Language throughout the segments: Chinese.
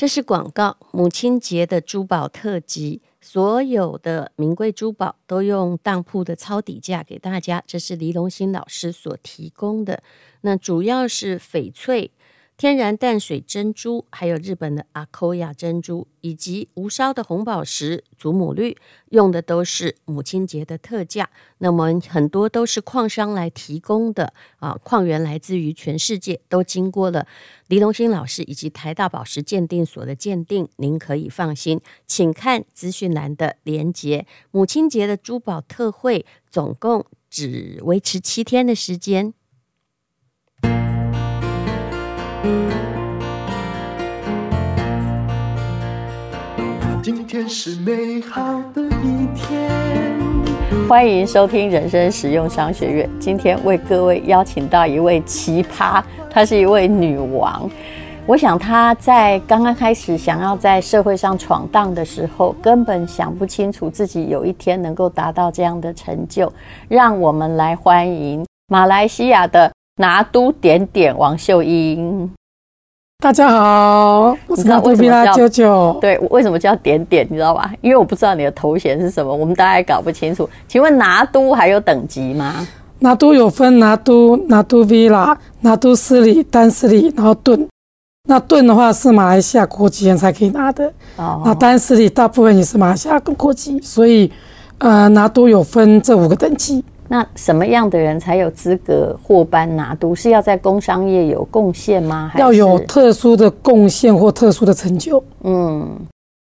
这是广告，母亲节的珠宝特辑，所有的名贵珠宝都用当铺的抄底价给大家，这是黎龙兴老师所提供的。那主要是翡翠。天然淡水珍珠，还有日本的阿科亚珍珠，以及无烧的红宝石、祖母绿，用的都是母亲节的特价。那么很多都是矿商来提供的啊，矿源来自于全世界，都经过了黎龙兴老师以及台大宝石鉴定所的鉴定，您可以放心。请看资讯栏的连结。母亲节的珠宝特惠，总共只维持七天的时间。今天是美好的一天。欢迎收听人生实用商学院。今天为各位邀请到一位奇葩，她是一位女王。我想她在刚刚开始想要在社会上闯荡的时候，根本想不清楚自己有一天能够达到这样的成就。让我们来欢迎马来西亚的。拿督点点王秀英，大家好，我是拿督比拉舅舅。对，为什么叫点点？你知道吧？因为我不知道你的头衔是什么，我们大家也搞不清楚。请问拿督还有等级吗？拿督有分拿督、拿督比拉、拿督斯里、丹斯里，然后盾。那盾的话是马来西亚国籍人才可以拿的。哦。那丹斯里大部分也是马来西亚国籍，所以呃，拿督有分这五个等级。那什么样的人才有资格获颁拿督？是要在工商业有贡献吗？还是要有特殊的贡献或特殊的成就？嗯，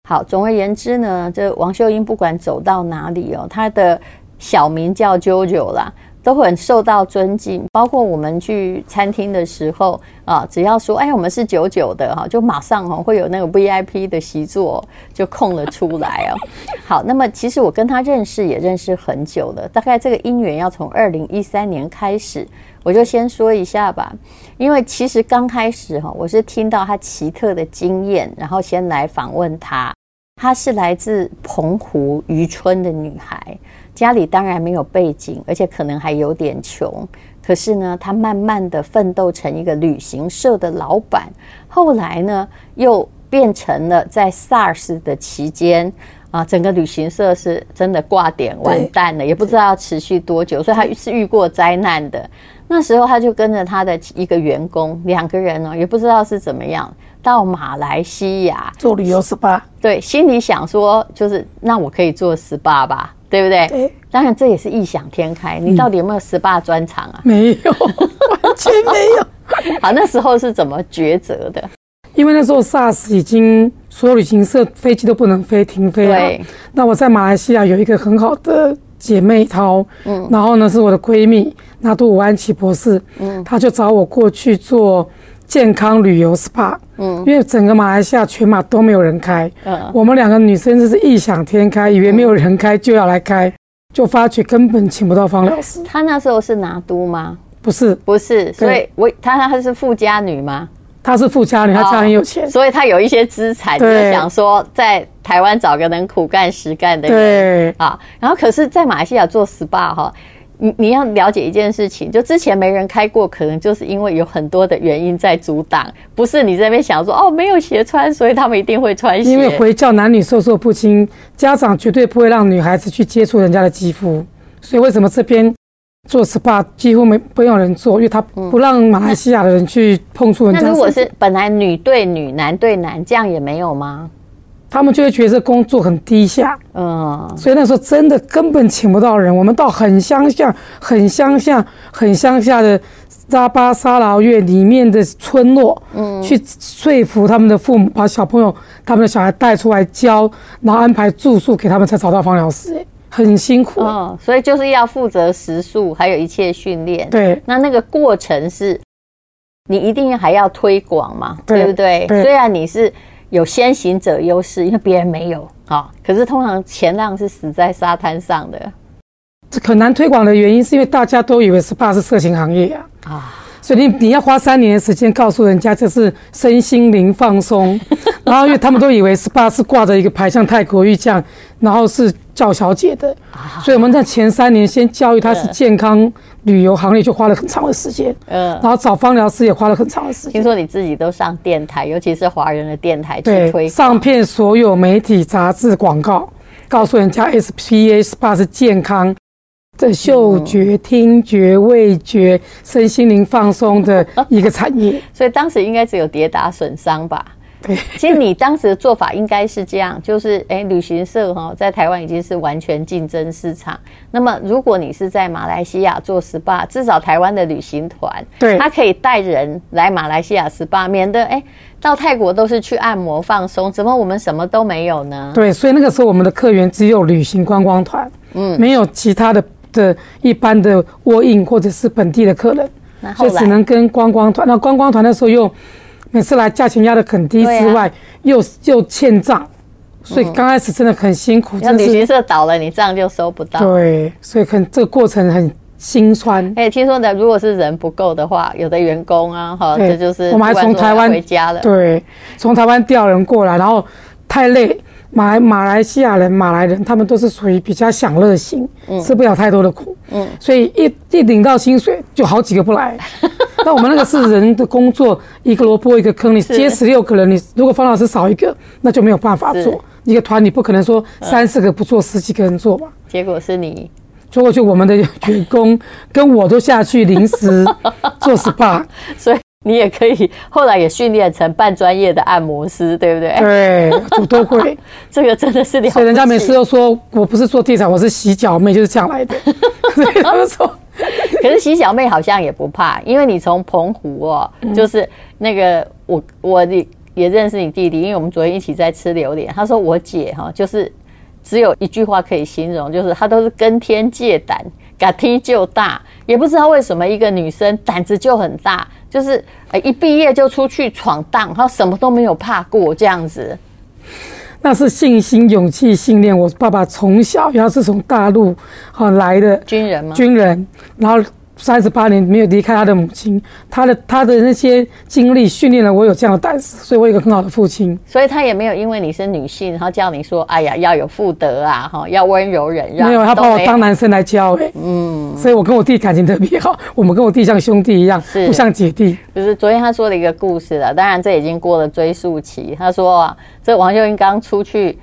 好。总而言之呢，这王秀英不管走到哪里哦，她的小名叫 JoJo 啦。都很受到尊敬，包括我们去餐厅的时候啊，只要说哎，我们是九九的哈，就马上哈会有那个 VIP 的席座就空了出来哦。好，那么其实我跟他认识也认识很久了，大概这个姻缘要从二零一三年开始，我就先说一下吧。因为其实刚开始哈，我是听到他奇特的经验，然后先来访问他。她是来自澎湖渔村的女孩。家里当然没有背景，而且可能还有点穷。可是呢，他慢慢的奋斗成一个旅行社的老板。后来呢，又变成了在 SARS 的期间啊，整个旅行社是真的挂点完蛋了，也不知道要持续多久。所以他是遇过灾难的。那时候他就跟着他的一个员工，两个人呢，也不知道是怎么样，到马来西亚做旅游 SPA。对，心里想说，就是那我可以做 SPA 吧。对不对？对，当然这也是异想天开。你到底有没有 SPA 专长啊？没有，完全没有。好，那时候是怎么抉择的？因为那时候 SARS 已经所有旅行社飞机都不能飞，停飞了。对。那我在马来西亚有一个很好的姐妹淘，嗯，然后呢是我的闺蜜，拿督伍安琪博士，嗯，她就找我过去做。健康旅游 SPA，嗯，因为整个马来西亚全马都没有人开，嗯，我们两个女生就是异想天开，以为没有人开就要来开，就发觉根本请不到方疗师。她那时候是拿督吗？不是，不是，所以我她她是富家女吗？她是富家女，她家很有钱，所以她有一些资产，就想说在台湾找个能苦干实干的人，对啊，然后可是，在马来西亚做 SPA 哈。你你要了解一件事情，就之前没人开过，可能就是因为有很多的原因在阻挡，不是你这边想说哦，没有鞋穿，所以他们一定会穿鞋。因为回教男女授受不亲，家长绝对不会让女孩子去接触人家的肌肤，所以为什么这边做 SPA 几乎没不用人做，因为他不让马来西亚的人去碰触人家。那如果是本来女对女，男对男，这样也没有吗？他们就会觉得工作很低下，嗯，所以那时候真的根本请不到人。我们到很乡下、很乡下、很乡下的扎巴沙劳越里面的村落，嗯，去说服他们的父母把小朋友、他们的小孩带出来教，然后安排住宿给他们，才找到方疗师。很辛苦，嗯，所以就是要负责食宿，还有一切训练。对，那那个过程是，你一定还要推广嘛，对不对？对，虽然你是。有先行者优势，因为别人没有啊。可是通常前浪是死在沙滩上的。这很难推广的原因，是因为大家都以为 SPA 是色情行业啊。啊，所以你你要花三年的时间告诉人家这是身心灵放松，然后因为他们都以为 SPA 是挂着一个牌，像泰国玉这样，然后是叫小姐的，所以我们在前三年先教育他是健康旅游行业，就花了很长的时间。嗯，然后找芳疗师也花了很长的时间。听说你自己都上电台，尤其是华人的电台去推对，上遍所有媒体、杂志、广告，告诉人家 SPA SPA 是健康的嗅觉、听觉、味觉、身心灵放松的一个产业。所以当时应该只有跌打损伤吧？对，其实你当时的做法应该是这样，就是哎，旅行社哈在台湾已经是完全竞争市场。那么如果你是在马来西亚做 SPA，至少台湾的旅行团，对，他可以带人来马来西亚 SPA，免得哎到泰国都是去按摩放松，怎么我们什么都没有呢？对，所以那个时候我们的客源只有旅行观光团，嗯，没有其他的的一般的 walk-in 或者是本地的客人，所以只能跟观光团。那观光团的时候又。每次来价钱压得很低之外，又又欠账，所以刚开始真的很辛苦。像旅行社倒了，你账就收不到。对，所以很这个过程很心酸。哎，听说的，如果是人不够的话，有的员工啊，哈，这就是我们还从台湾回家了。对，从台湾调人过来，然后太累。马来马来西亚人、马来人，他们都是属于比较享乐型，吃不了太多的苦，嗯，所以一一领到薪水，就好几个不来。那我们那个是人的工作，一个萝卜一个坑，你接十六个人，你如果方老师少一个，那就没有办法做一个团，你不可能说三四个不做，十几个人做吧？结果是你，结果就我们的员工跟我都下去临时做 SPA，所以。你也可以，后来也训练成半专业的按摩师，对不对？对，我都会。这个真的是了。所以人家每次都说我不是做地产，我是洗脚妹，就是这样来的。他们说，可是洗脚妹好像也不怕，因为你从澎湖哦，就是那个我我也也认识你弟弟，因为我们昨天一起在吃榴莲。他说我姐哈，就是只有一句话可以形容，就是她都是跟天借胆，敢踢就大。也不知道为什么一个女生胆子就很大，就是一毕业就出去闯荡，她什么都没有怕过这样子。那是信心、勇气、信念。我爸爸从小，然后是从大陆好来的军人吗？军人，然后。三十八年没有离开他的母亲，他的他的那些经历训练了我有这样的胆识，所以我有一个很好的父亲。所以他也没有因为你是女性，然后叫你说，哎呀，要有妇德啊，哈，要温柔忍让。没有，他把我当男生来教，欸，嗯，所以我跟我弟感情特别好，我们跟我弟像兄弟一样，是不像姐弟。就是昨天他说了一个故事了，当然这已经过了追溯期。他说啊，这王秀英刚出去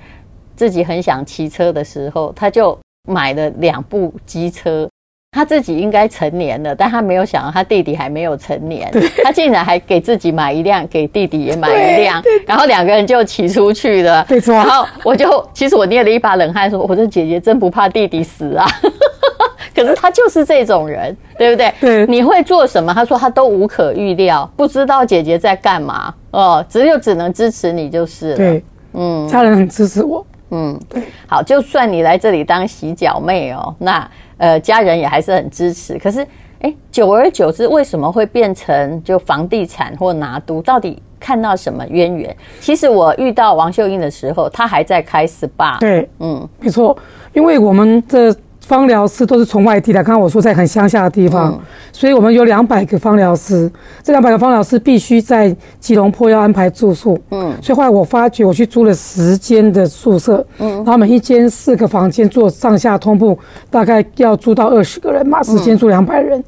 自己很想骑车的时候，他就买了两部机车。他自己应该成年了，但他没有想到他弟弟还没有成年，他竟然还给自己买一辆，给弟弟也买一辆，然后两个人就骑出去了。没错。然后我就其实我捏了一把冷汗，说：“我这姐姐真不怕弟弟死啊！” 可是他就是这种人，对不对？对。你会做什么？他说他都无可预料，不知道姐姐在干嘛哦，只有只能支持你就是了。对，嗯，家人很支持我。嗯，对。好，就算你来这里当洗脚妹哦，那。呃，家人也还是很支持。可是，哎，久而久之，为什么会变成就房地产或拿督？到底看到什么渊源？其实我遇到王秀英的时候，她还在开 SPA。对，嗯，没错，因为我们的。芳疗师都是从外地来，刚刚我说在很乡下的地方，嗯、所以我们有两百个芳疗师，这两百个芳疗师必须在吉隆坡要安排住宿，嗯，所以后来我发觉我去租了十间的宿舍，嗯，然后每一间四个房间做上下通铺，大概要租到二十个人嘛，十间住两百人，嗯、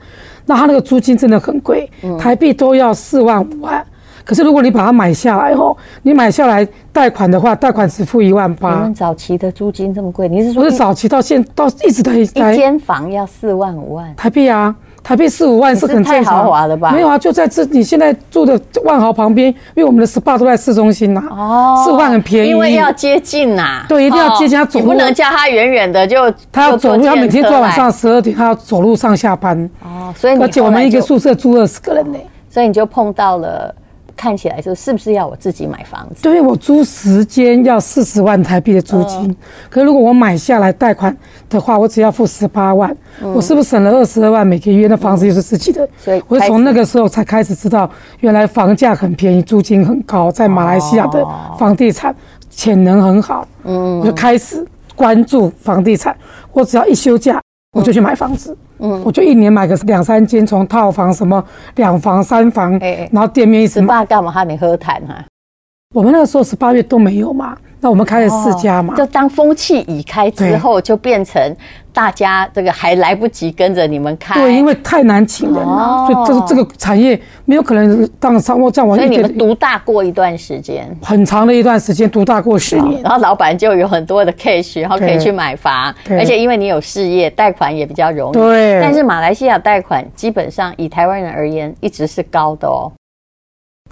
那他那个租金真的很贵，台币都要四万五万。可是如果你把它买下来后，你买下来贷款的话，贷款只付一万八。你们早期的租金这么贵？你是说不是早期到现到一直在一间房要四万五万台币啊？台币四五万是很太豪华了吧？没有啊，就在这你现在住的万豪旁边，因为我们的 SPA 都在市中心呐。哦，四五万很便宜，因为要接近呐。对，一定要接近他走路，你不能叫他远远的就他要走路，他每天做晚上十二点，他要走路上下班。哦，所以而且我们一个宿舍住二十个人呢，所以你就碰到了。看起来就是不是要我自己买房子？对，我租时间要四十万台币的租金，可是如果我买下来贷款的话，我只要付十八万，我是不是省了二十二万每个月？那房子又是自己的，所以我从那个时候才开始知道，原来房价很便宜，租金很高，在马来西亚的房地产潜能很好。嗯，我就开始关注房地产，我只要一休假，我就去买房子。嗯，我就一年买个两三间，从套房什么两房三房，然后店面一直。SPA 干嘛？喊你喝谈啊？我们那个时候十八月都没有嘛。那我们开了四家嘛，就当风气已开之后，就变成大家这个还来不及跟着你们开。对，因为太难请人了，所以这个这个产业没有可能当商务这样往。所以你们独大过一段时间，很长的一段时间，独大过十年。然后老板就有很多的 cash，然后可以去买房，而且因为你有事业，贷款也比较容易。对。但是马来西亚贷款基本上以台湾人而言，一直是高的哦。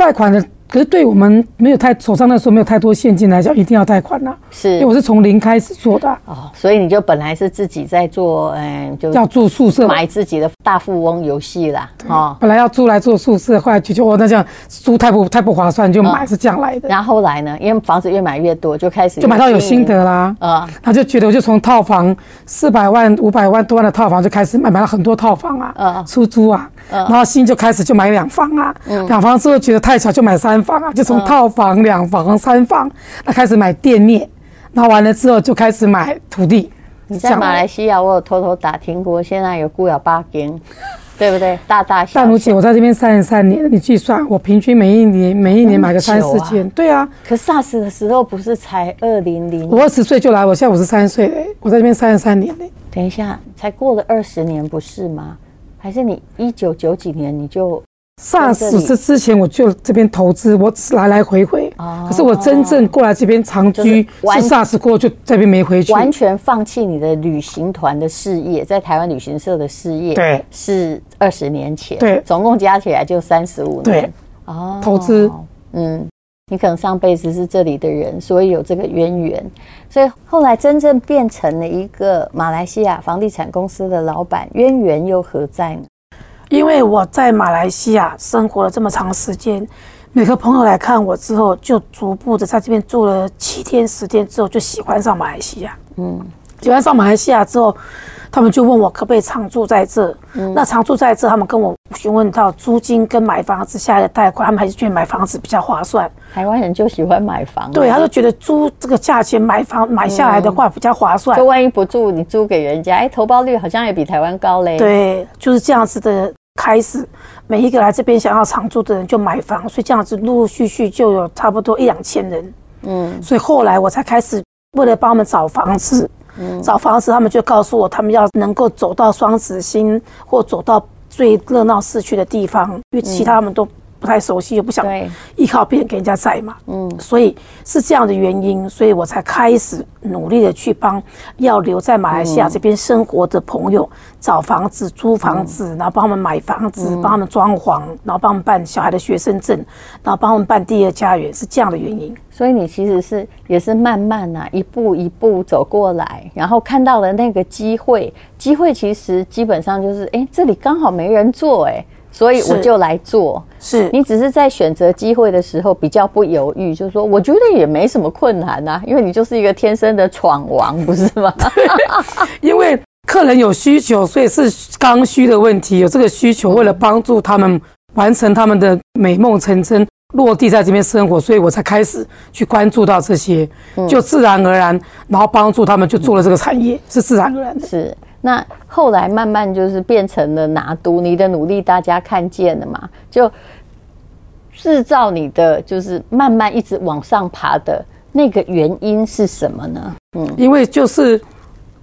贷款的。可是对我们没有太手上那时候没有太多现金来讲，一定要贷款呐。是，因为我是从零开始做的哦，所以你就本来是自己在做，嗯，就要住宿舍，买自己的大富翁游戏啦。哦，本来要租来做宿舍，后来就觉得我那这样租太不太不划算，就买是这样来的。然后后来呢，因为房子越买越多，就开始就买到有心得啦。啊，他就觉得我就从套房四百万、五百万多万的套房就开始买买了很多套房啊，啊，出租啊，然后新就开始就买两房啊，两房之后觉得太小就买三房啊，就从套。房、两房、三房，那开始买店面，那完了之后就开始买土地。你在马来西亚，我有偷偷打听过，现在有雇了八间，对不对？大大小小。大如姐，我在这边三十三年，你计算，我平均每一年每一年买个三四间。对啊。可 SARS 的时候不是才二零零？我二十岁就来，我现在五十三岁，我在这边三十三年嘞。等一下，才过了二十年不是吗？还是你一九九几年你就？SARS 这之前我就这边投资，我来来回回。可是我真正过来这边长居，是 SARS 过后就这边没回去。完全放弃你的旅行团的事业，在台湾旅行社的事业。对，是二十年前。对，总共加起来就三十五年。对，哦，投资。嗯，你可能上辈子是这里的人，所以有这个渊源。所以后来真正变成了一个马来西亚房地产公司的老板，渊源又何在呢？因为我在马来西亚生活了这么长时间，每个朋友来看我之后，就逐步的在这边住了七天十天之后，就喜欢上马来西亚。嗯，喜欢上马来西亚之后，他们就问我可不可以常住在这。嗯，那常住在这，他们跟我询问到租金跟买房子下来的贷款，他们还是觉得买房子比较划算。台湾人就喜欢买房，对，他就觉得租这个价钱买房买下来的话比较划算。就万一不住，你租给人家，哎，投报率好像也比台湾高嘞。对，就是这样子的。开始，每一个来这边想要常住的人就买房，所以这样子陆陆续续就有差不多一两千人。嗯，所以后来我才开始为了帮他们找房子，嗯，找房子，他们就告诉我，他们要能够走到双子星或走到最热闹市区的地方，因为其他他们都。不太熟悉，又不想依靠别人给人家载嘛，嗯，所以是这样的原因，所以我才开始努力的去帮要留在马来西亚这边生活的朋友找房子、租房子，然后帮他们买房子，帮他们装潢，然后帮他们办小孩的学生证，然后帮他们办第二家园，是这样的原因。所以你其实是也是慢慢啊，一步一步走过来，然后看到了那个机会，机会其实基本上就是，哎，这里刚好没人做，哎。所以我就来做，是你只是在选择机会的时候比较不犹豫，就是说，我觉得也没什么困难呐，因为你就是一个天生的闯王，不是吗？因为客人有需求，所以是刚需的问题，有这个需求，为了帮助他们完成他们的美梦成真，落地在这边生活，所以我才开始去关注到这些，就自然而然，然后帮助他们就做了这个产业，是自然而然的。是。那后来慢慢就是变成了拿督，你的努力大家看见了嘛？就制造你的就是慢慢一直往上爬的那个原因是什么呢？嗯，因为就是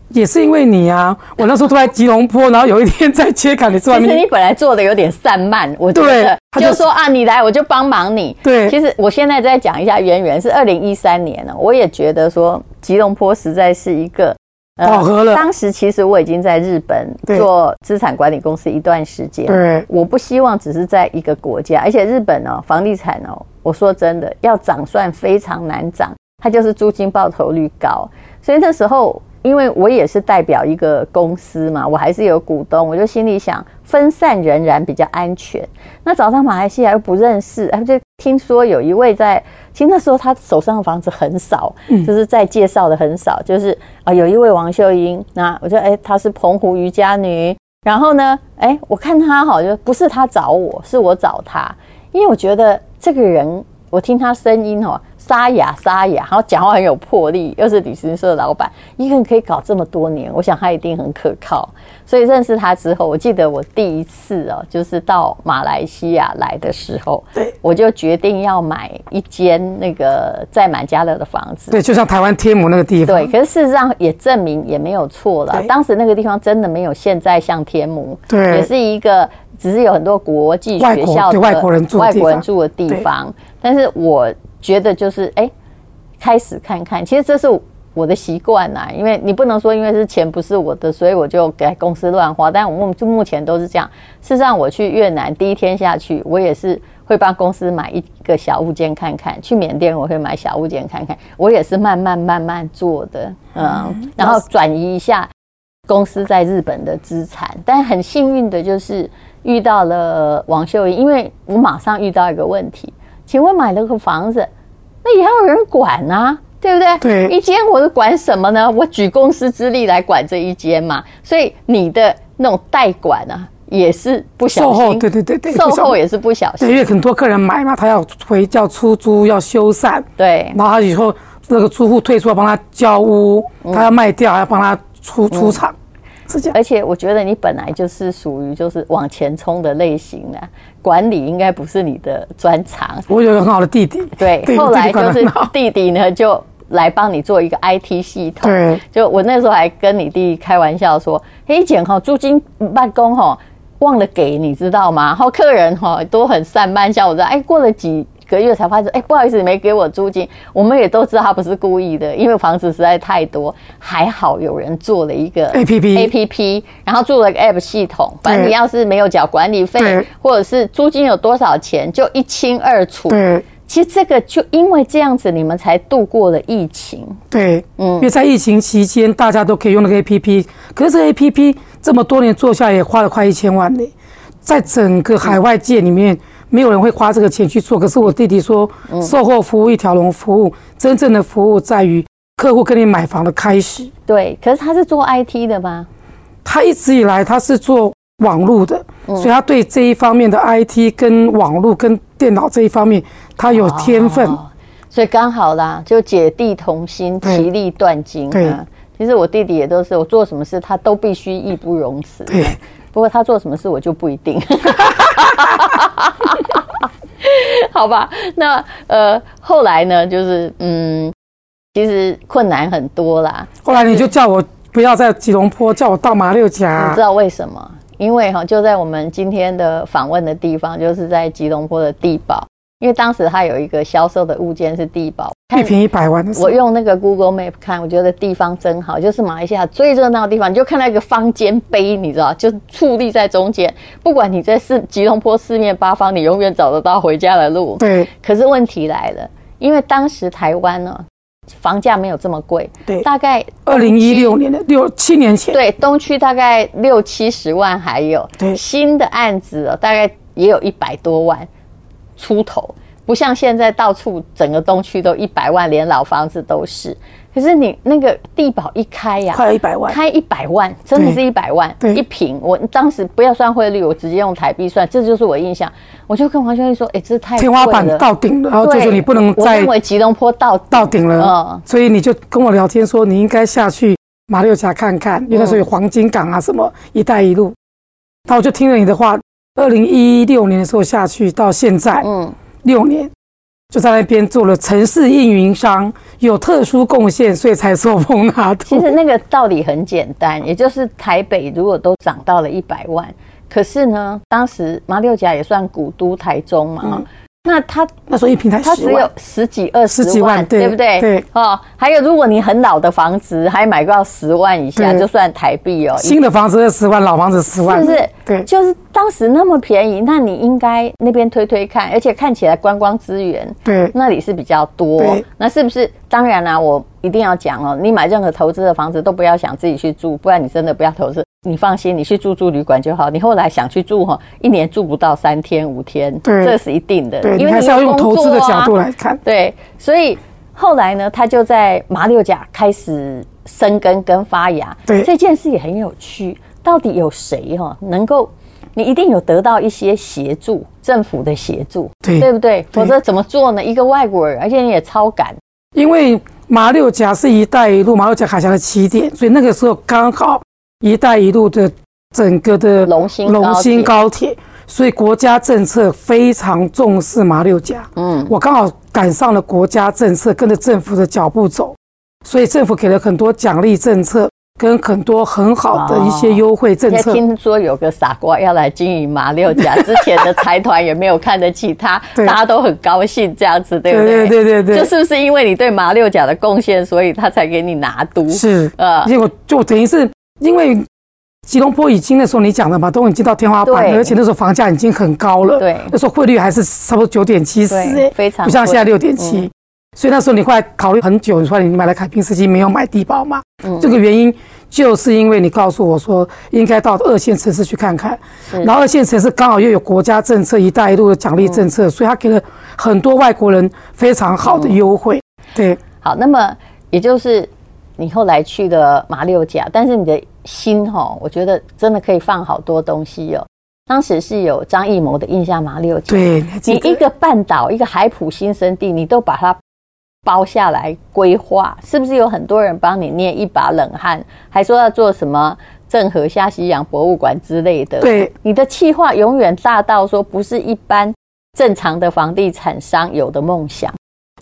也是因为你啊，我那时候都在吉隆坡，然后有一天在切坎，你知道吗？其实你本来做的有点散漫，我觉得就，就说啊，你来我就帮忙你。对，其实我现在再讲一下渊源，是二零一三年呢，我也觉得说吉隆坡实在是一个。饱和了。当时其实我已经在日本做资产管理公司一段时间。对，我不希望只是在一个国家，而且日本哦，房地产哦，我说真的，要涨算非常难涨，它就是租金报酬率高。所以那时候，因为我也是代表一个公司嘛，我还是有股东，我就心里想，分散仍然比较安全。那早上马来西亚又不认识，他就听说有一位在。其实那时候他手上的房子很少，就是在介绍的很少，就是啊，有一位王秀英，那我觉得哎，她是澎湖渔家女，然后呢，哎，我看她好就不是她找我，是我找她，因为我觉得这个人，我听她声音哦，沙哑沙哑，然后讲话很有魄力，又是旅行社的老板，一个人可以搞这么多年，我想他一定很可靠。所以认识他之后，我记得我第一次哦，就是到马来西亚来的时候，对，我就决定要买一间那个在满加勒的房子。对，就像台湾天母那个地方。对，可是事实上也证明也没有错了。当时那个地方真的没有现在像天母，对，也是一个只是有很多国际学校的外国人住的地方。但是我觉得就是哎，开始看看，其实这是。我的习惯呐，因为你不能说因为是钱不是我的，所以我就给公司乱花。但我目就目前都是这样。事实上，我去越南第一天下去，我也是会帮公司买一个小物件看看；去缅甸我会买小物件看看。我也是慢慢慢慢做的，嗯，然后转移一下公司在日本的资产。但很幸运的就是遇到了王秀英，因为我马上遇到一个问题，请问买了个房子，那也要有人管啊。对不对？对，一间我是管什么呢？我举公司之力来管这一间嘛，所以你的那种代管啊，也是不小心。售后，对对对对，售后也是不小心。因为很多客人买嘛，他要回叫出租，要修缮，对，然后他以后那个租户退出，要帮他交屋，他要卖掉，还要帮他出出场。而且我觉得你本来就是属于就是往前冲的类型的，管理应该不是你的专长。我有个很好的弟弟，对，后来就是弟弟呢就来帮你做一个 IT 系统。对，就我那时候还跟你弟弟开玩笑说，嘿，姐哈，租金办公哈忘了给你知道吗？然后客人哈都很散漫，像我这样，哎，过了几。个月才发现，哎，不好意思，你没给我租金。我们也都知道他不是故意的，因为房子实在太多。还好有人做了一个 A P P A P P，然后做了个 App 系统。反正你要是没有缴管理费，或者是租金有多少钱，就一清二楚。对，其实这个就因为这样子，你们才度过了疫情。对，嗯，因为在疫情期间，大家都可以用那个 A P P。可是这个 A P P 这么多年做下来，也花了快一千万呢，在整个海外界里面。没有人会花这个钱去做，可是我弟弟说，售后服务一条龙服务，真正的服务在于客户跟你买房的开始。对，可是他是做 IT 的吗？他一直以来他是做网络的，所以他对这一方面的 IT 跟网络跟电脑这一方面，他有天分。所以刚好啦，就姐弟同心，其利断金。对，其实我弟弟也都是，我做什么事他都必须义不容辞。对。不过他做什么事我就不一定，好吧？那呃后来呢？就是嗯，其实困难很多啦。后来你就叫我不要在吉隆坡，叫我到马六甲。你知道为什么？因为哈就在我们今天的访问的地方，就是在吉隆坡的帝宝。因为当时他有一个销售的物件是地宝，一平一百万的。我用那个 Google Map 看，我觉得地方真好，就是马来西亚最热闹的地方。你就看到一个方尖碑，你知道，就矗立在中间。不管你在四吉隆坡四面八方，你永远找得到回家的路。对。可是问题来了，因为当时台湾呢，房价没有这么贵。对。大概二零一六年的六七年前。对，东区大概六七十万还有。对。新的案子哦，大概也有一百多万。出头不像现在到处整个东区都一百万，连老房子都是。可是你那个地堡一开呀，快一百万，开一百万，真的是一百万一平。我当时不要算汇率，我直接用台币算，这就是我印象。我就跟黄兄弟说：“哎，这太天花板到顶了，然后就是你不能再。”我认为吉隆坡到到顶了，嗯，所以你就跟我聊天说，你应该下去马六甲看看，因为那时候有黄金港啊，什么“一带一路”。那我就听了你的话，二零一六年的时候下去，到现在，嗯。六年，就在那边做了城市运营商，有特殊贡献，所以才受封纳土。其实那个道理很简单，也就是台北如果都涨到了一百万，可是呢，当时马六甲也算古都台中嘛。嗯那他那时候一平台，他只有十几二十几万对，对不对？对哦，还有如果你很老的房子，还买不到十万以下，就算台币哦。新的房子二十万，老房子十万，是不是？对，就是当时那么便宜，那你应该那边推推看，而且看起来观光资源对那里是比较多，那是不是？当然啦、啊，我一定要讲哦，你买任何投资的房子都不要想自己去住，不然你真的不要投资。你放心，你去住住旅馆就好。你后来想去住哈，一年住不到三天五天，对，这是一定的。对，因为你还是要用投资的角度来看。对，所以后来呢，他就在马六甲开始生根跟发芽。对，这件事也很有趣。到底有谁哈能够你一定有得到一些协助，政府的协助，对对不对？对否则怎么做呢？一个外国人，而且你也超赶，因为马六甲是一带一路马六甲海峡的起点，所以那个时候刚好一带一路的整个的龙兴龙兴高铁，所以国家政策非常重视马六甲。嗯，我刚好赶上了国家政策，跟着政府的脚步走，所以政府给了很多奖励政策。跟很多很好的一些优惠政策。听说有个傻瓜要来经营马六甲，之前的财团也没有看得起他，大家都很高兴这样子，对不对？对对对对。就是不是因为你对马六甲的贡献，所以他才给你拿督？是，呃，结果就等于是因为吉隆坡已经那时候你讲的嘛，都已经到天花板了，而且那时候房价已经很高了。对，那时候汇率还是差不多九点七四，非常不像现在六点七。所以那时候你后来考虑很久，你说你买了凯宾斯基，没有买帝宝嘛？嗯，这个原因就是因为你告诉我说应该到二线城市去看看，然后二线城市刚好又有国家政策“一带一路”的奖励政策，所以他给了很多外国人非常好的优惠。对，好，那么也就是你后来去了马六甲，但是你的心哈，我觉得真的可以放好多东西哦。当时是有张艺谋的印象马六甲，对，你一个半岛，一个海普新生地，你都把它。包下来规划，是不是有很多人帮你捏一把冷汗？还说要做什么郑和下西洋博物馆之类的？对，你的计划永远大到说不是一般正常的房地产商有的梦想。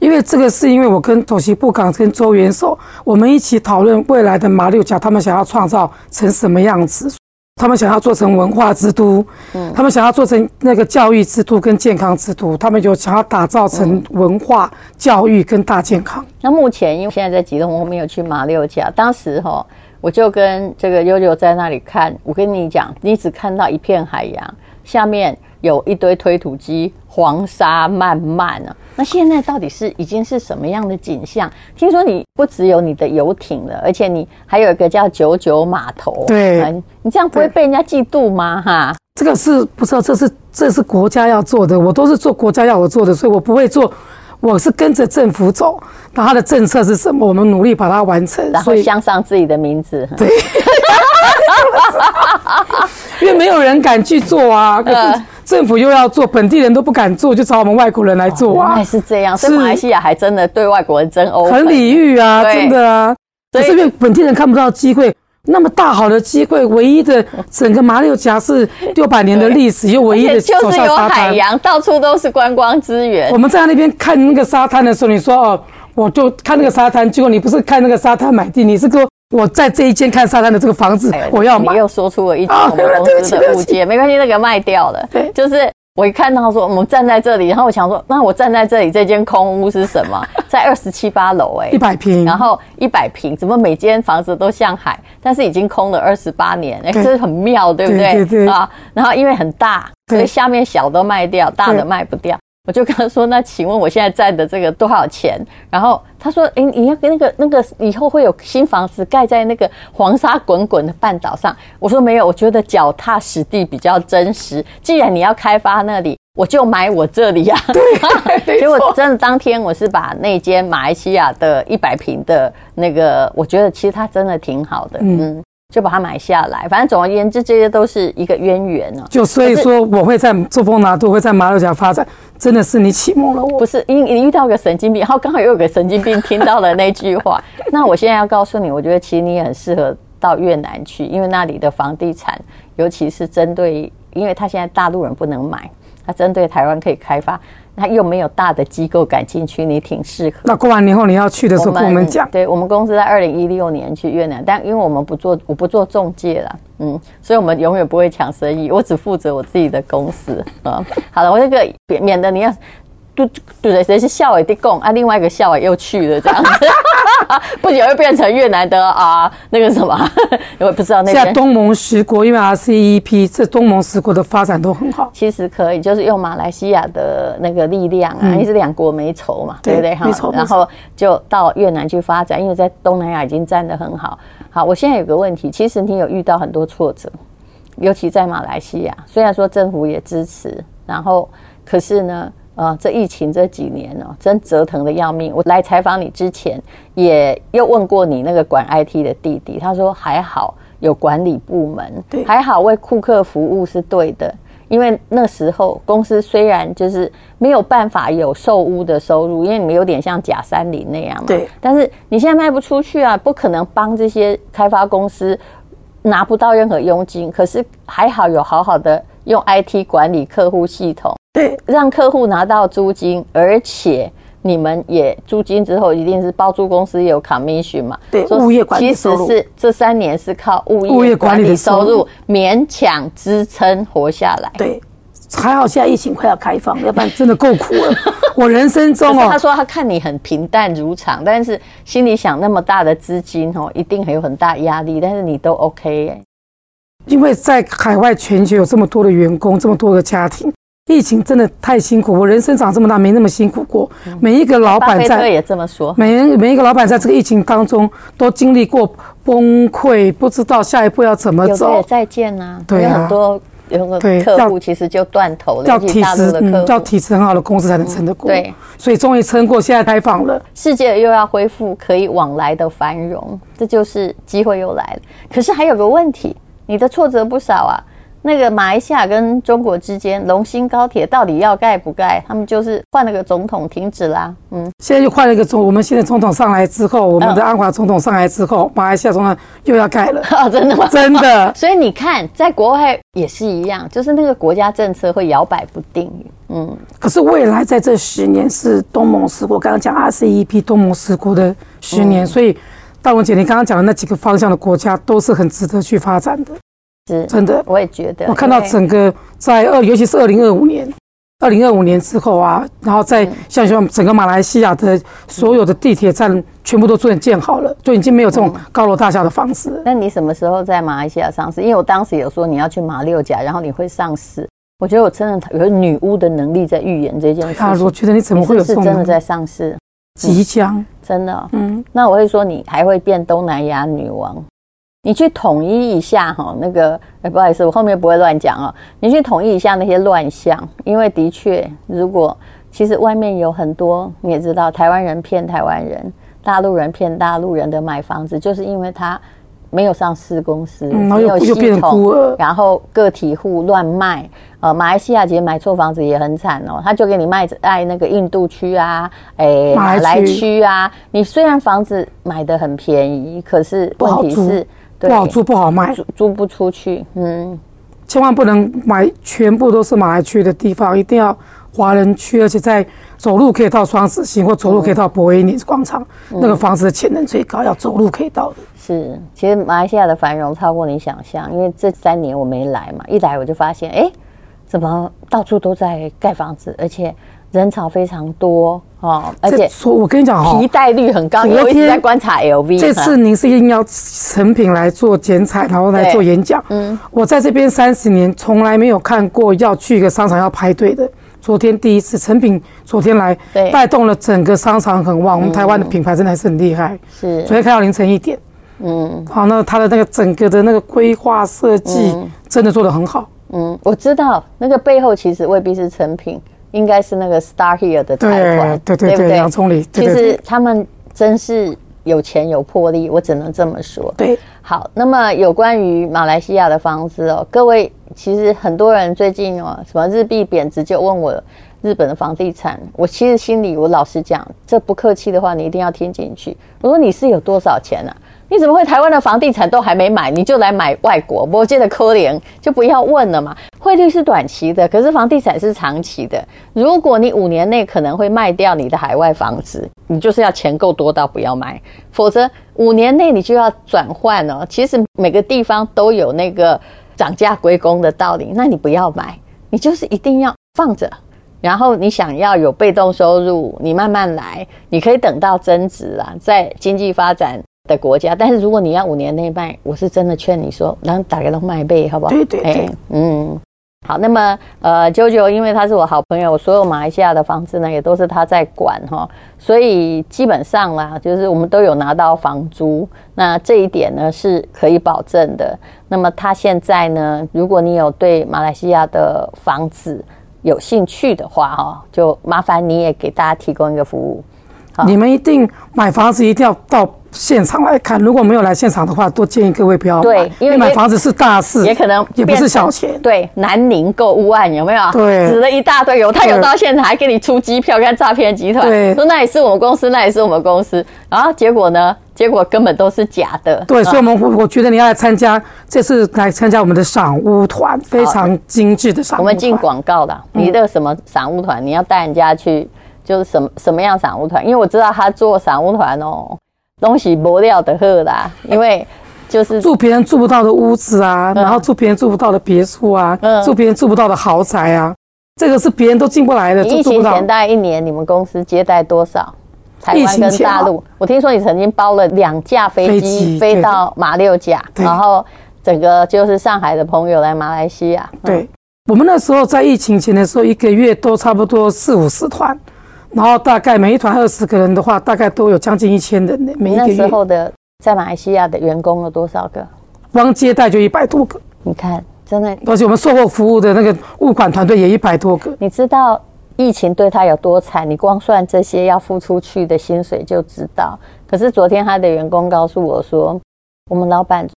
因为这个是因为我跟头期部长跟周元首，我们一起讨论未来的马六甲，他们想要创造成什么样子。他们想要做成文化之都，嗯，他们想要做成那个教育之都跟健康之都，他们就想要打造成文化、教育跟大健康。那目前因为现在在吉隆坡，我没有去马六甲，当时哈，我就跟这个悠悠在那里看，我跟你讲，你只看到一片海洋，下面有一堆推土机，黄沙漫漫啊。那现在到底是已经是什么样的景象？听说你不只有你的游艇了，而且你还有一个叫九九码头。对，你这样不会被人家嫉妒吗？哈，这个是不知道，这是这是国家要做的，我都是做国家要我做的，所以我不会做。我是跟着政府走，那他的政策是什么？我们努力把它完成，然后镶上自己的名字。对，因为没有人敢去做啊。可是政府又要做，本地人都不敢做，就找我们外国人来做啊。原来是这样，所以马来西亚还真的对外国人真欧很礼遇啊，真的啊。可是因为本地人看不到机会。那么大好的机会，唯一的整个马六甲是六百年的历史，又唯一的就是有海洋，到处都是观光资源。我们在那边看那个沙滩的时候，你说哦，我就看那个沙滩，结果你不是看那个沙滩买地，你是说我在这一间看沙滩的这个房子，我要买。你又说出了一句我们公司的误解，没关系，那个卖掉了。对，就是。我一看到说我们站在这里，然后我想说，那我站在这里，这间空屋是什么？在二十七八楼，哎，一百平，然后一百平，怎么每间房子都像海？但是已经空了二十八年，哎，这是很妙，对不对？对对对啊，然后因为很大，所以下面小都卖掉，大的卖不掉。我就跟他说：“那请问我现在占的这个多少钱？”然后他说：“诶，你要跟那个那个以后会有新房子盖在那个黄沙滚滚的半岛上。”我说：“没有，我觉得脚踏实地比较真实。既然你要开发那里，我就买我这里呀。”对，结果真的当天我是把那间马来西亚的一百平的那个，我觉得其实它真的挺好的，嗯。就把它买下来，反正总而言之，这些都是一个渊源呢。就所以说，我会在做丰拿度，会在马六甲发展，真的是你启蒙了我。不是，因你遇到个神经病，然后刚好又有个神经病听到了那句话。那我现在要告诉你，我觉得其实你也很适合到越南去，因为那里的房地产，尤其是针对，因为他现在大陆人不能买，他针对台湾可以开发。他又没有大的机构感兴趣，你挺适合。那过完年后你要去的时候跟我们讲。对，我们公司在二零一六年去越南，但因为我们不做，我不做中介了，嗯，所以我们永远不会抢生意，我只负责我自己的公司 啊。好了，我这个免免得你要。对对谁是校委的供啊？另外一个校委又去了，这样子，不久又变成越南的啊，那个什么，我也不知道那。现在东盟十国，因为 RCEP，这东盟十国的发展都很好。其实可以，就是用马来西亚的那个力量啊，因为、是两国没仇嘛，对不对？没仇。然后就到越南去发展，因为在东南亚已经站得很好。好，我现在有个问题，其实你有遇到很多挫折，尤其在马来西亚，虽然说政府也支持，然后可是呢？啊，这疫情这几年哦，真折腾的要命。我来采访你之前，也又问过你那个管 IT 的弟弟，他说还好，有管理部门，对，还好为顾客服务是对的。因为那时候公司虽然就是没有办法有售屋的收入，因为你们有点像假三零那样嘛。对。但是你现在卖不出去啊，不可能帮这些开发公司拿不到任何佣金。可是还好有好好的用 IT 管理客户系统，对，让客户拿到租金，而且。你们也租金之后一定是包租公司也有 commission 嘛？对，物业管理收入。其实是这三年是靠物业管理收入勉强支撑活下来。对，还好现在疫情快要开放，要不然真的够苦了。我人生中 哦，他说他看你很平淡如常，但是心里想那么大的资金哦，一定很有很大压力，但是你都 OK 哎。因为在海外全球有这么多的员工，这么多个家庭。疫情真的太辛苦，我人生长这么大没那么辛苦过。每一个老板在也这么说，每人每一个老板在这个疫情当中都经历过崩溃，不知道下一步要怎么走。再见啊，对啊，很多有个客户其实就断头了，要体质，嗯，要体质很好的公司才能撑得过。对，所以终于撑过，现在开放了，世界又要恢复可以往来的繁荣，这就是机会又来了。可是还有个问题，你的挫折不少啊。那个马来西亚跟中国之间龙兴高铁到底要盖不盖？他们就是换了个总统停止啦。嗯，现在又换了一个总，我们现在总统上来之后，我们的安华总统上来之后，马来西亚总统又要盖了。哦，真的吗？真的。所以你看，在国外也是一样，就是那个国家政策会摇摆不定。嗯，可是未来在这十年是东盟十国，刚刚讲 RCEP 东盟十国的十年，所以大文姐，你刚刚讲的那几个方向的国家都是很值得去发展的。真的，我也觉得。我看到整个在二，尤其是二零二五年，二零二五年之后啊，然后在像像整个马来西亚的所有的地铁站全部都做建好了，就已经没有这种高楼大厦的房子。那你什么时候在马来西亚上市？因为我当时有说你要去马六甲，然后你会上市。我觉得我真的有女巫的能力在预言这件事。啊，我觉得你怎么会有这种？是真的在上市？即将，真的。嗯，那我会说你还会变东南亚女王。你去统一一下哈，那个哎，不好意思，我后面不会乱讲哦。你去统一一下那些乱象，因为的确，如果其实外面有很多，你也知道，台湾人骗台湾人，大陆人骗大陆人的买房子，就是因为他没有上市公司，嗯、没有系统，然后个体户乱卖。呃，马来西亚其实买错房子也很惨哦，他就给你卖在那个印度区啊，哎，马来区啊。你虽然房子买的很便宜，可是问题是。不好租不好卖，租租不出去。嗯，千万不能买全部都是马来区的地方，一定要华人区，而且在走路可以到双子星，或走路可以到博威尼广场，嗯、那个房子的潜能最高，要走路可以到的。是，其实马来西亚的繁荣超过你想象，因为这三年我没来嘛，一来我就发现，哎，怎么到处都在盖房子，而且。人潮非常多哦，而且我跟你讲哦，提贷率很高。我一直在观察 LV。这次您是一定要诚品来做剪彩，然后来做演讲。嗯，我在这边三十年从来没有看过要去一个商场要排队的。昨天第一次，成品昨天来，带动了整个商场很旺。我们台湾的品牌真的还是很厉害。是，昨天开到凌晨一点。嗯，好，那它的那个整个的那个规划设计真的做得很好。嗯，我知道那个背后其实未必是成品。应该是那个 Star Here 的财团，对对对，杨总理。其实他们真是有钱有魄力，我只能这么说。对，好，那么有关于马来西亚的房子哦，各位，其实很多人最近哦，什么日币贬值就问我日本的房地产，我其实心里我老实讲，这不客气的话，你一定要听进去。我说你是有多少钱啊？你怎么会台湾的房地产都还没买，你就来买外国？我觉得可怜，就不要问了嘛。汇率是短期的，可是房地产是长期的。如果你五年内可能会卖掉你的海外房子，你就是要钱够多到不要卖，否则五年内你就要转换哦。其实每个地方都有那个涨价归公的道理，那你不要买，你就是一定要放着。然后你想要有被动收入，你慢慢来，你可以等到增值啦，在经济发展的国家，但是如果你要五年内卖，我是真的劝你说，然后打开都卖背，好不好？对对对，欸、嗯，好。那么呃，啾啾，因为他是我好朋友，所有马来西亚的房子呢，也都是他在管哈，所以基本上啦，就是我们都有拿到房租，那这一点呢是可以保证的。那么他现在呢，如果你有对马来西亚的房子有兴趣的话哈，就麻烦你也给大家提供一个服务。你们一定买房子一定要到现场来看，如果没有来现场的话，多建议各位不要买。对，因为买房子是大事，也可能也不是小钱。对，南宁购物案有没有？对，指了一大堆，有他有到现场还给你出机票，跟诈骗集团对，说那也是我们公司，那也是我们公司，然后结果呢？结果根本都是假的。对，所以我们我我觉得你要来参加，这次来参加我们的赏屋团，非常精致的赏屋团。我们进广告了，你的什么赏屋团？你要带人家去，就是什么什么样赏屋团？因为我知道他做赏屋团哦。东西磨料的喝啦，因为就是住别人住不到的屋子啊，然后住别人住不到的别墅啊，住别人住不到的豪宅啊，这个是别人都进不来的。疫情前大概一年，你们公司接待多少？台湾跟大陆？我听说你曾经包了两架飞机飞到马六甲，然后整个就是上海的朋友来马来西亚。对，我们那时候在疫情前的时候，一个月都差不多四五十团。然后大概每一团二十个人的话，大概都有将近一千人。每一个月。那时候的在马来西亚的员工有多少个？光接待就一百多个。你看，真的。而且我们售后服务的那个物管团队也一百多个。你知道疫情对他有多惨？你光算这些要付出去的薪水就知道。可是昨天他的员工告诉我说，我们老板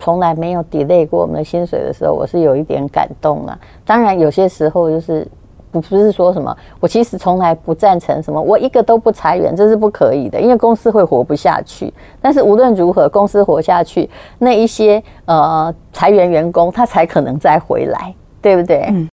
从来没有 delay 过我们的薪水的时候，我是有一点感动了。当然有些时候就是。不不是说什么，我其实从来不赞成什么，我一个都不裁员，这是不可以的，因为公司会活不下去。但是无论如何，公司活下去，那一些呃裁员员工他才可能再回来，对不对？嗯。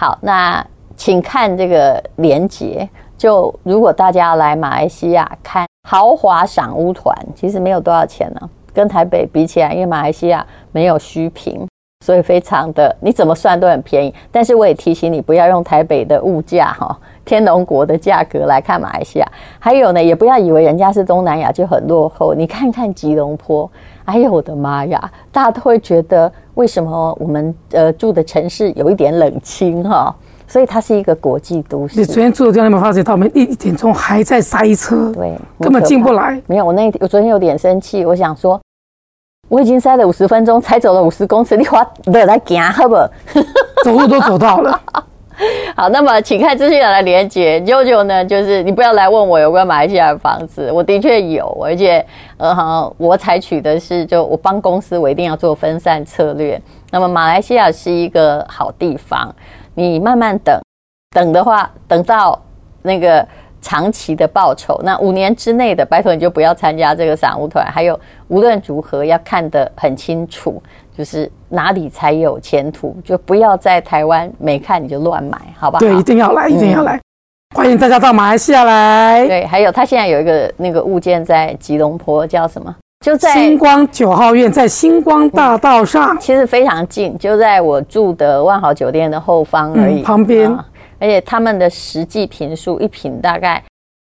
好，那请看这个连结。就如果大家来马来西亚看豪华赏屋团，其实没有多少钱呢，跟台北比起来，因为马来西亚没有虚坪。所以非常的，你怎么算都很便宜。但是我也提醒你，不要用台北的物价哈，天龙国的价格来看马来西亚。还有呢，也不要以为人家是东南亚就很落后。你看看吉隆坡，哎呦我的妈呀，大家都会觉得为什么我们呃住的城市有一点冷清哈？所以它是一个国际都市。你昨天住的地方，你有没有发现到我们一点钟还在塞车？对，根本进不来。没有，我那我昨天有点生气，我想说。我已经塞了五十分钟，才走了五十公尺，你花得来行好不好？走路都走到了。好，那么请看资讯栏的连接。舅舅呢，就是你不要来问我有关马来西亚的房子，我的确有，而且呃，我采取的是就我帮公司，我一定要做分散策略。那么马来西亚是一个好地方，你慢慢等，等的话，等到那个。长期的报酬，那五年之内的，拜托你就不要参加这个散户团。还有，无论如何要看得很清楚，就是哪里才有前途，就不要在台湾没看你就乱买，好吧好？对，一定要来，一定要来，嗯、欢迎大家到马来西亚来。对，还有他现在有一个那个物件在吉隆坡，叫什么？就在星光九号院，在星光大道上，嗯、其实非常近，就在我住的万豪酒店的后方而已，嗯、旁边。啊而且他们的实际坪数一坪大概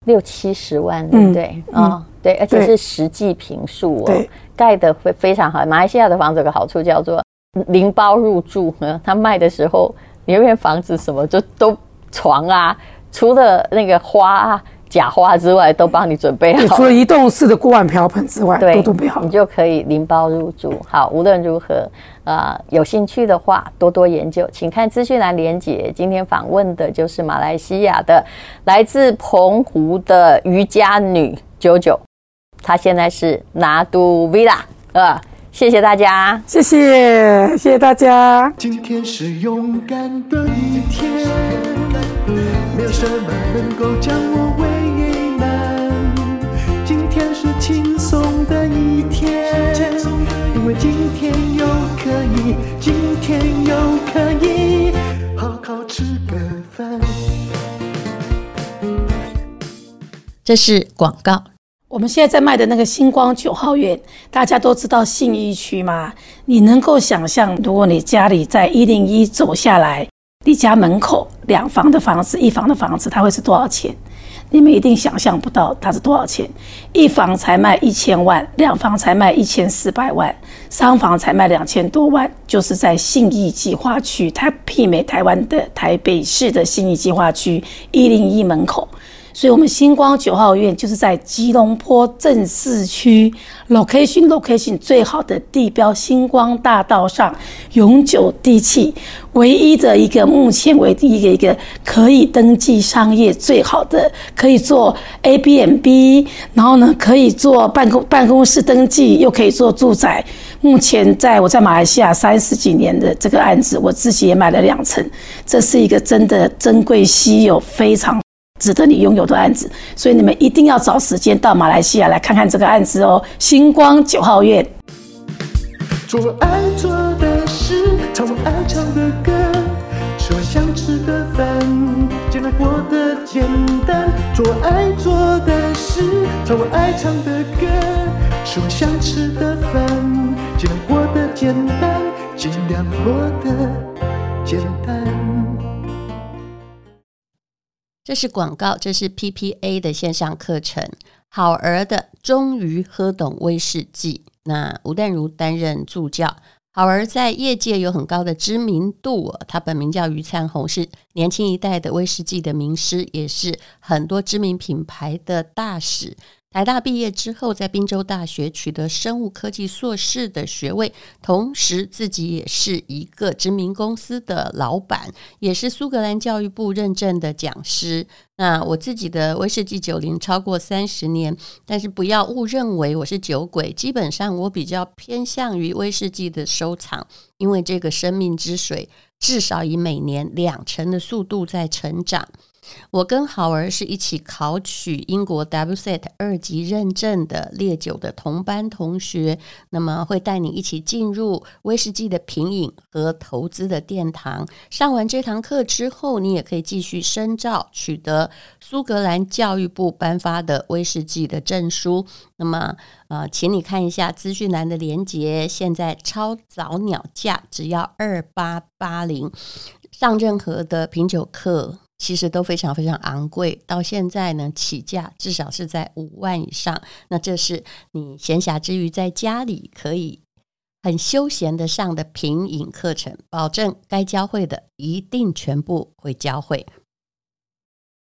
六七十万，对不对？啊、对，而且是实际坪数哦，盖的会非常好。马来西亚的房子有个好处叫做零包入住，嗯，他卖的时候，你那边房子什么就都床啊，除了那个花啊。假花之外都帮你准备好，除了移动式的锅碗瓢盆之外，对，都准备好，你就可以拎包入住。好，无论如何，呃，有兴趣的话多多研究，请看资讯栏连结。今天访问的就是马来西亚的来自澎湖的瑜伽女 JoJo，她现在是拿督 Villa，呃，谢谢大家，谢谢，谢谢大家。今天是勇敢的一天，没有什么能够将我今天又可以，今天又可以好好吃个饭。这是广告。我们现在在卖的那个星光九号院，大家都知道信义区吗？你能够想象，如果你家里在一零一走下来，你家门口两房的房子、一房的房子，它会是多少钱？你们一定想象不到它是多少钱，一房才卖一千万，两房才卖一千四百万，三房才卖两千多万，就是在信义计划区，它媲美台湾的台北市的信义计划区一零一门口。所以我们星光九号院就是在吉隆坡正市区 location location 最好的地标星光大道上，永久地契，唯一的一个目前为第一个一个可以登记商业最好的，可以做 A B M B，然后呢可以做办公办公室登记，又可以做住宅。目前在我在马来西亚三十几年的这个案子，我自己也买了两层，这是一个真的珍贵稀有、非常值得你拥有的案子，所以你们一定要找时间到马来西亚来看看这个案子哦。星光九号院。做我爱做的事，唱我爱唱的歌，吃我想吃的饭，尽量过得简单。做我爱做的事，唱我爱唱的歌，吃我想吃的饭。尽量过得简单，尽量过得简单。这是广告，这是 PPA 的线上课程。好儿的终于喝懂威士忌，那吴淡如担任助教。好儿在业界有很高的知名度，他本名叫余灿红，是年轻一代的威士忌的名师，也是很多知名品牌的大使。台大毕业之后，在宾州大学取得生物科技硕士的学位，同时自己也是一个知名公司的老板，也是苏格兰教育部认证的讲师。那我自己的威士忌酒龄超过三十年，但是不要误认为我是酒鬼，基本上我比较偏向于威士忌的收藏，因为这个生命之水至少以每年两成的速度在成长。我跟好儿是一起考取英国 WSET 二级认证的烈酒的同班同学，那么会带你一起进入威士忌的品饮和投资的殿堂。上完这堂课之后，你也可以继续深造，取得苏格兰教育部颁发的威士忌的证书。那么，呃，请你看一下资讯栏的连接，现在超早鸟价只要二八八零，上任何的品酒课。其实都非常非常昂贵，到现在呢，起价至少是在五万以上。那这是你闲暇之余在家里可以很休闲的上的品饮课程，保证该教会的一定全部会教会。